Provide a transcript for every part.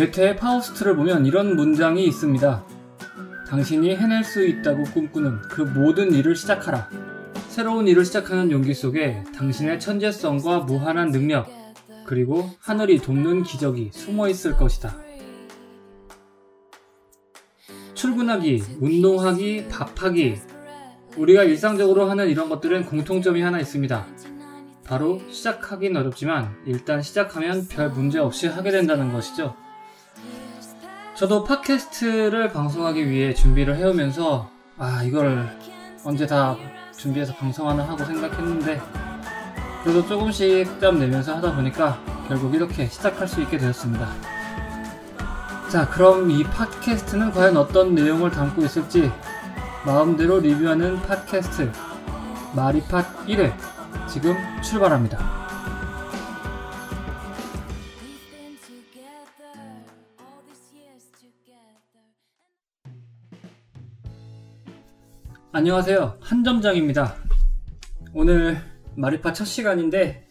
괴테의 파우스트를 보면 이런 문장이 있습니다. 당신이 해낼 수 있다고 꿈꾸는 그 모든 일을 시작하라. 새로운 일을 시작하는 용기 속에 당신의 천재성과 무한한 능력, 그리고 하늘이 돕는 기적이 숨어 있을 것이다. 출근하기, 운동하기, 밥하기. 우리가 일상적으로 하는 이런 것들은 공통점이 하나 있습니다. 바로 시작하긴 어렵지만 일단 시작하면 별 문제 없이 하게 된다는 것이죠. 저도 팟캐스트를 방송하기 위해 준비를 해오면서 아 이걸 언제 다 준비해서 방송하나 하고 생각했는데 그래도 조금씩 땀 내면서 하다 보니까 결국 이렇게 시작할 수 있게 되었습니다. 자 그럼 이 팟캐스트는 과연 어떤 내용을 담고 있을지 마음대로 리뷰하는 팟캐스트 마리팟 1회 지금 출발합니다. 안녕하세요. 한점장입니다. 오늘 마리파 첫 시간인데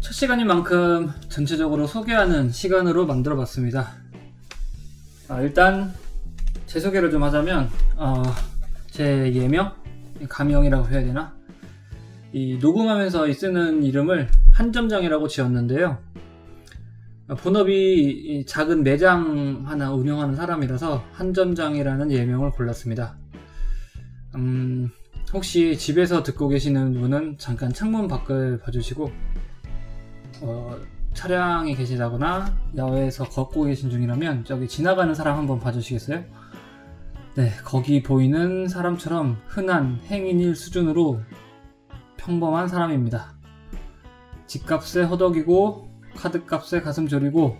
첫 시간인 만큼 전체적으로 소개하는 시간으로 만들어 봤습니다. 아, 일단 제 소개를 좀 하자면 어, 제 예명? 가명이라고 해야 되나? 이 녹음하면서 쓰는 이름을 한점장이라고 지었는데요. 본업이 작은 매장 하나 운영하는 사람이라서 한점장이라는 예명을 골랐습니다. 음, 혹시 집에서 듣고 계시는 분은 잠깐 창문 밖을 봐주시고 어, 차량이 계시다거나 야외에서 걷고 계신 중이라면 저기 지나가는 사람 한번 봐주시겠어요? 네, 거기 보이는 사람처럼 흔한 행인일 수준으로 평범한 사람입니다. 집값에 허덕이고 카드값에 가슴 졸이고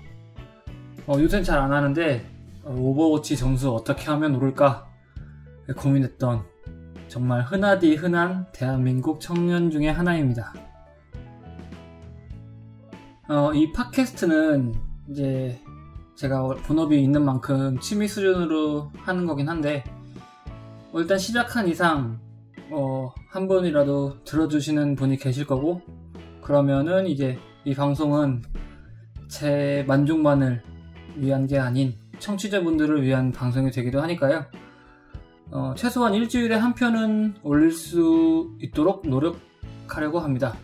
어, 요새는 잘 안 하는데 어, 오버워치 점수 어떻게 하면 오를까 고민했던 정말 흔하디 흔한 대한민국 청년 중의 하나입니다. 어, 이 팟캐스트는 이제 제가 본업이 있는 만큼 취미 수준으로 하는 거긴 한데 어, 일단 시작한 이상 어, 한 번이라도 들어주시는 분이 계실 거고 그러면은 이제 이 방송은 제 만족만을 위한 게 아닌 청취자분들을 위한 방송이 되기도 하니까요. 어, 최소한 일주일에 한 편은 올릴 수 있도록 노력하려고 합니다.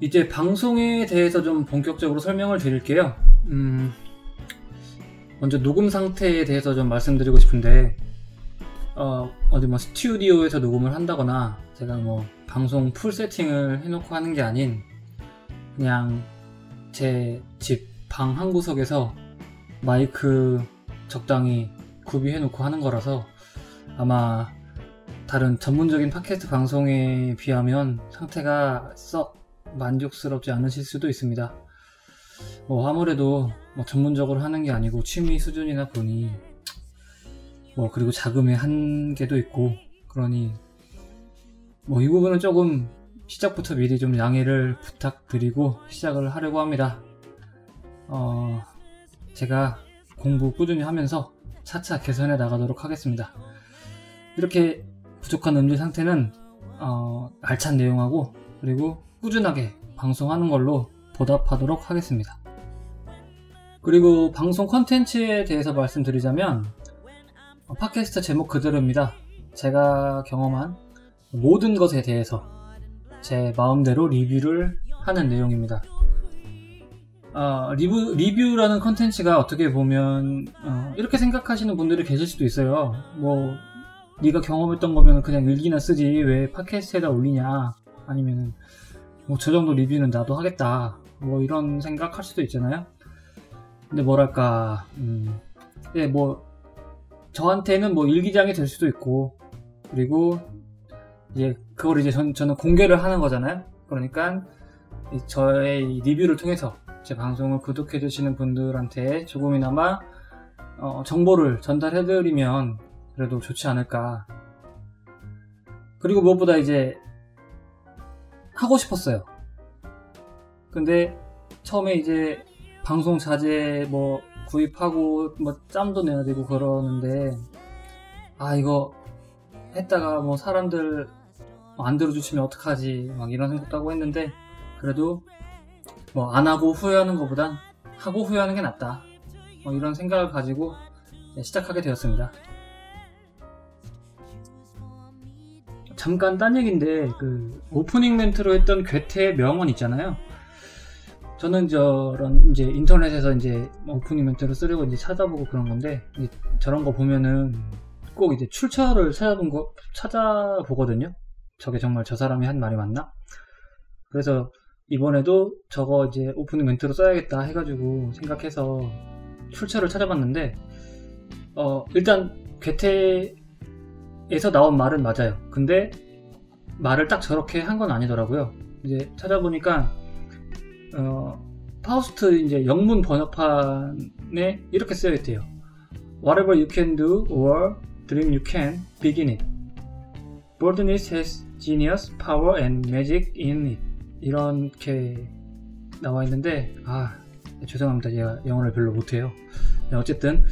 이제 방송에 대해서 좀 본격적으로 설명을 드릴게요. 음, 먼저 녹음 상태에 대해서 좀 말씀드리고 싶은데, 어, 어디 뭐 스튜디오에서 녹음을 한다거나, 제가 뭐 방송 풀 세팅을 해놓고 하는 게 아닌, 그냥 제 집 방 한 구석에서 마이크 적당히 구비해놓고 하는 거라서 아마 다른 전문적인 팟캐스트 방송에 비하면 상태가 썩 만족스럽지 않으실 수도 있습니다. 뭐 아무래도 뭐 전문적으로 하는 게 아니고 취미 수준이나 보니 뭐 그리고 자금의 한계도 있고 그러니 뭐 이 부분은 조금 시작부터 미리 좀 양해를 부탁드리고 시작을 하려고 합니다. 어 제가 공부 꾸준히 하면서 차차 개선해 나가도록 하겠습니다. 이렇게 부족한 음질 상태는 어, 알찬 내용하고 그리고 꾸준하게 방송하는 걸로 보답하도록 하겠습니다. 그리고 방송 컨텐츠에 대해서 말씀드리자면 어, 팟캐스트 제목 그대로입니다. 제가 경험한 모든 것에 대해서 제 마음대로 리뷰를 하는 내용입니다. 어, 리뷰, 리뷰라는 컨텐츠가 어떻게 보면 어, 이렇게 생각하시는 분들이 계실 수도 있어요. 뭐 네가 경험했던 거면 그냥 일기나 쓰지 왜 팟캐스트에다 올리냐 아니면은 뭐저 정도 리뷰는 나도 하겠다 뭐 이런 생각할 수도 있잖아요. 근데 뭐랄까 음, 예, 뭐 저한테는 뭐 일기장이 될 수도 있고 그리고 이제 그걸 이제 전, 저는 공개를 하는 거잖아요. 그러니까 저의 리뷰를 통해서 제 방송을 구독해 주시는 분들한테 조금이나마 어, 정보를 전달해 드리면 그래도 좋지 않을까. 그리고 무엇보다 이제 하고 싶었어요. 근데 처음에 이제 방송 자재 뭐 구입하고 뭐 짬도 내야 되고 그러는데 아 이거 했다가 뭐 사람들 안 들어주시면 어떡하지 막 이런 생각도 하고 했는데 그래도 뭐 안 하고 후회하는 것보단 하고 후회하는 게 낫다. 뭐 이런 생각을 가지고 시작하게 되었습니다. 잠깐 딴 얘기인데 그 오프닝 멘트로 했던 괴테의 명언 있잖아요. 저는 저런 이제 인터넷에서 이제 오프닝 멘트를 쓰려고 이제 찾아보고 그런 건데 저런 거 보면은 꼭 이제 출처를 찾아본 거 찾아보거든요. 저게 정말 저 사람이 한 말이 맞나? 그래서 이번에도 저거 이제 오프닝 멘트로 써야겠다 해가지고 생각해서 출처를 찾아봤는데 어 일단 괴테에서 나온 말은 맞아요. 근데 말을 딱 저렇게 한 건 아니더라고요. 이제 찾아보니까 어 파우스트 이제 영문 번역판에 이렇게 쓰여 있대요. Whatever you can do or dream you can begin it. Boldness has genius, power and magic in it. 이렇게 나와 있는데 아 죄송합니다 제가 영어를 별로 못해요 네, 어쨌든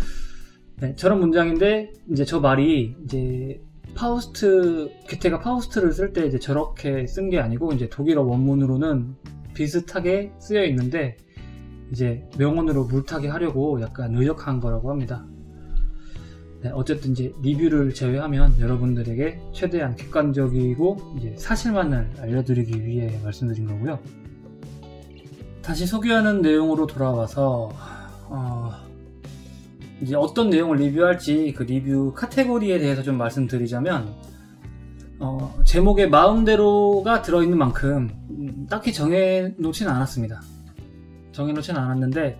네, 저런 문장인데 이제 저 말이 이제 파우스트 괴테가 파우스트를 쓸 때 이제 저렇게 쓴 게 아니고 이제 독일어 원문으로는 비슷하게 쓰여 있는데 이제 명언으로 물타기 하려고 약간 의역한 거라고 합니다. 네, 어쨌든 이제 리뷰를 제외하면 여러분들에게 최대한 객관적이고 이제 사실만을 알려드리기 위해 말씀드린 거고요. 다시 소개하는 내용으로 돌아와서 어, 이제 어떤 내용을 리뷰할지 그 리뷰 카테고리에 대해서 좀 말씀드리자면 어, 제목에 마음대로가 들어있는 만큼 음, 딱히 정해놓진 않았습니다. 정해놓진 않았는데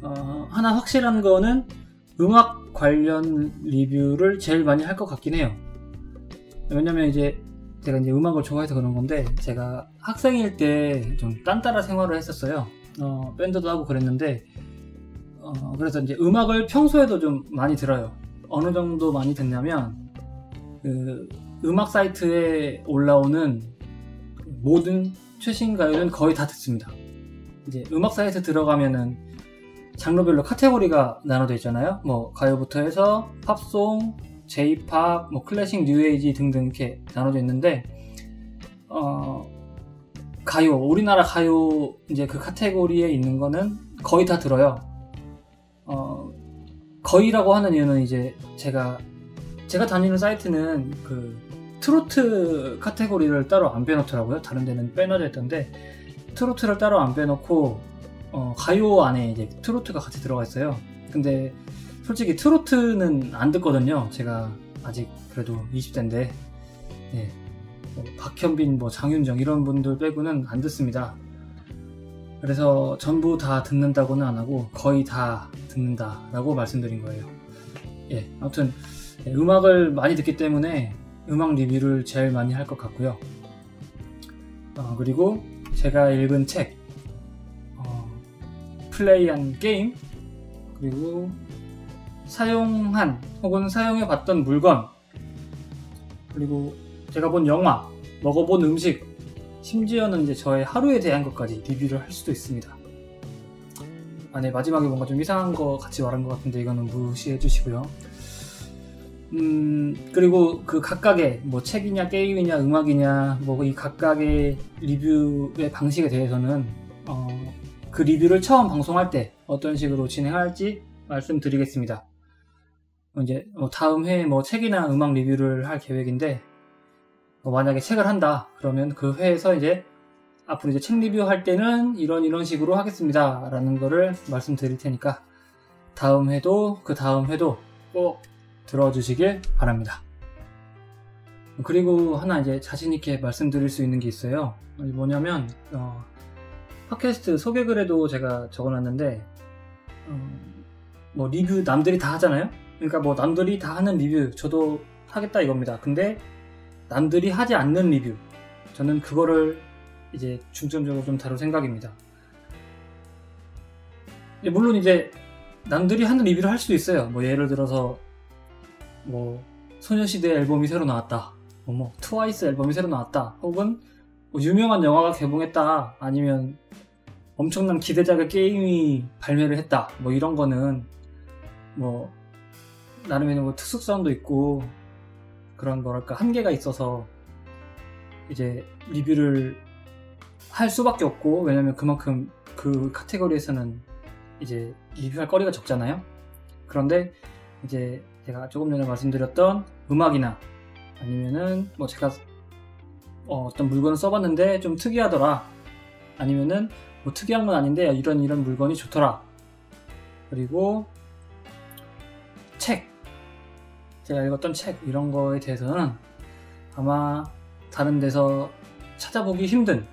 어, 하나 확실한 거는 음악 관련 리뷰를 제일 많이 할 것 같긴 해요. 왜냐면 이제 제가 이제 음악을 좋아해서 그런 건데 제가 학생일 때 좀 딴따라 생활을 했었어요. 어, 밴드도 하고 그랬는데 어, 그래서 이제 음악을 평소에도 좀 많이 들어요. 어느 정도 많이 듣냐면 그 음악 사이트에 올라오는 모든 최신 가요는 거의 다 듣습니다. 이제 음악 사이트 들어가면은 장르별로 카테고리가 나눠져 있잖아요. 뭐 가요부터 해서 팝송, J-pop, 뭐 클래식, 뉴에이지 등등 이렇게 나눠져 있는데 어, 가요, 우리나라 가요 이제 그 카테고리에 있는 거는 거의 다 들어요. 어, 거의라고 하는 이유는 이제 제가 제가 다니는 사이트는 그 트로트 카테고리를 따로 안 빼놓더라고요. 다른 데는 빼놔져 있던데 트로트를 따로 안 빼놓고 어, 가요 안에 이제 트로트가 같이 들어가 있어요. 근데 솔직히 트로트는 안 듣거든요. 제가 아직 그래도 20대인데 네. 뭐 박현빈, 뭐 장윤정 이런 분들 빼고는 안 듣습니다. 그래서 전부 다 듣는다고는 안 하고 거의 다 듣는다라고 말씀드린 거예요. 예, 아무튼 네, 음악을 많이 듣기 때문에 음악 리뷰를 제일 많이 할 것 같고요. 어, 그리고 제가 읽은 책, 어, 플레이한 게임, 그리고 사용한 혹은 사용해봤던 물건, 그리고 제가 본 영화, 먹어본 음식, 심지어는 이제 저의 하루에 대한 것까지 리뷰를 할 수도 있습니다. 아, 네, 마지막에 뭔가 좀 이상한 거 같이 말한 것 같은데 이거는 무시해 주시고요. 음, 그리고 그 각각의 뭐 책이냐 게임이냐 음악이냐 뭐 이 각각의 리뷰의 방식에 대해서는 어, 그 리뷰를 처음 방송할 때 어떤 식으로 진행할지 말씀드리겠습니다. 이제 뭐 다음 해에 뭐 책이나 음악 리뷰를 할 계획인데 뭐 만약에 책을 한다 그러면 그 회에서 이제 앞으로 이제 책 리뷰할 때는 이런 이런 식으로 하겠습니다 라는 거를 말씀드릴 테니까 다음 해도 그 다음 해도 꼭 들어주시길 바랍니다. 그리고 하나 이제 자신 있게 말씀드릴 수 있는 게 있어요. 뭐냐면, 어, 팟캐스트 소개글에도 제가 적어놨는데, 어, 뭐 리뷰 남들이 다 하잖아요? 그러니까 뭐 남들이 다 하는 리뷰 저도 하겠다 이겁니다. 근데 남들이 하지 않는 리뷰, 저는 그거를 이제 중점적으로 좀 다룰 생각입니다. 물론 이제 남들이 하는 리뷰를 할 수도 있어요. 뭐 예를 들어서 뭐 소녀시대 앨범이 새로 나왔다. 뭐, 뭐 트와이스 앨범이 새로 나왔다. 혹은 뭐 유명한 영화가 개봉했다. 아니면 엄청난 기대작의 게임이 발매를 했다. 뭐 이런 거는 뭐 나름의 뭐 특수성도 있고 그런 뭐랄까 한계가 있어서 이제 리뷰를 할 수밖에 없고 왜냐면 그만큼 그 카테고리에서는 이제 리뷰할 거리가 적잖아요. 그런데 이제 제가 조금 전에 말씀드렸던 음악이나 아니면은 뭐 제가 어, 떤 물건을 써봤는데 좀 특이하더라. 아니면은 뭐 특이한 건 아닌데 이런 이런 물건이 좋더라. 그리고 책. 제가 읽었던 책 이런 거에 대해서는 아마 다른 데서 찾아보기 힘든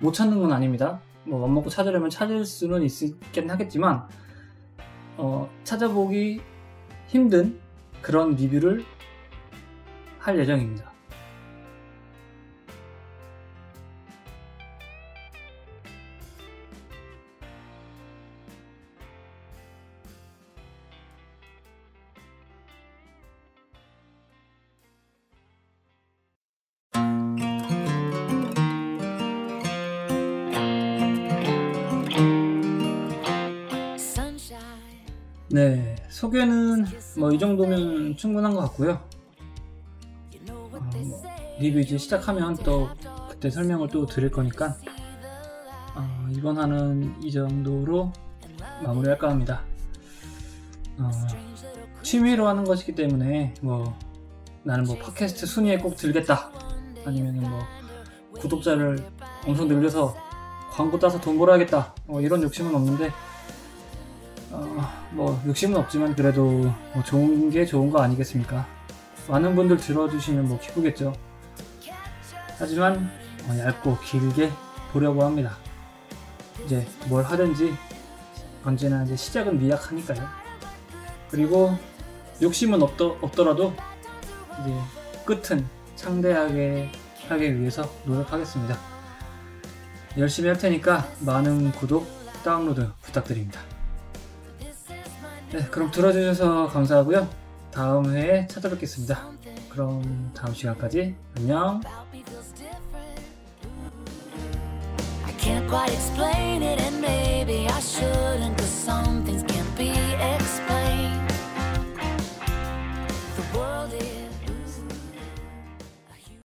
못 찾는 건 아닙니다. 뭐 맘먹고 찾으려면 찾을 수는 있긴 하겠지만 어, 찾아보기 힘든 그런 리뷰를 할 예정입니다. 소개는 뭐 이 정도면 충분한 것 같고요. 어, 뭐 리뷰 이제 시작하면 또 그때 설명을 또 드릴 거니까 어, 이번 화는 이 정도로 마무리할까 합니다. 어, 취미로 하는 것이기 때문에 뭐 나는 뭐 팟캐스트 순위에 꼭 들겠다 아니면 뭐 구독자를 엄청 늘려서 광고 따서 돈 벌어야겠다 뭐 이런 욕심은 없는데 어, 뭐 욕심은 없지만 그래도 뭐 좋은 게 좋은 거 아니겠습니까? 많은 분들 들어주시면 뭐 기쁘겠죠. 하지만 어, 얇고 길게 보려고 합니다. 이제 뭘 하든지 언제나 이제 시작은 미약하니까요. 그리고 욕심은 없더, 없더라도 이제 끝은 창대하게 하기 위해서 노력하겠습니다. 열심히 할 테니까 많은 구독, 다운로드 부탁드립니다. 네, 그럼 들어주셔서 감사하고요. 다음 회에 찾아뵙겠습니다. 그럼 다음 시간까지 안녕. can't quite explain it, and maybe I shouldn't, cause some things can't be explained. The world is.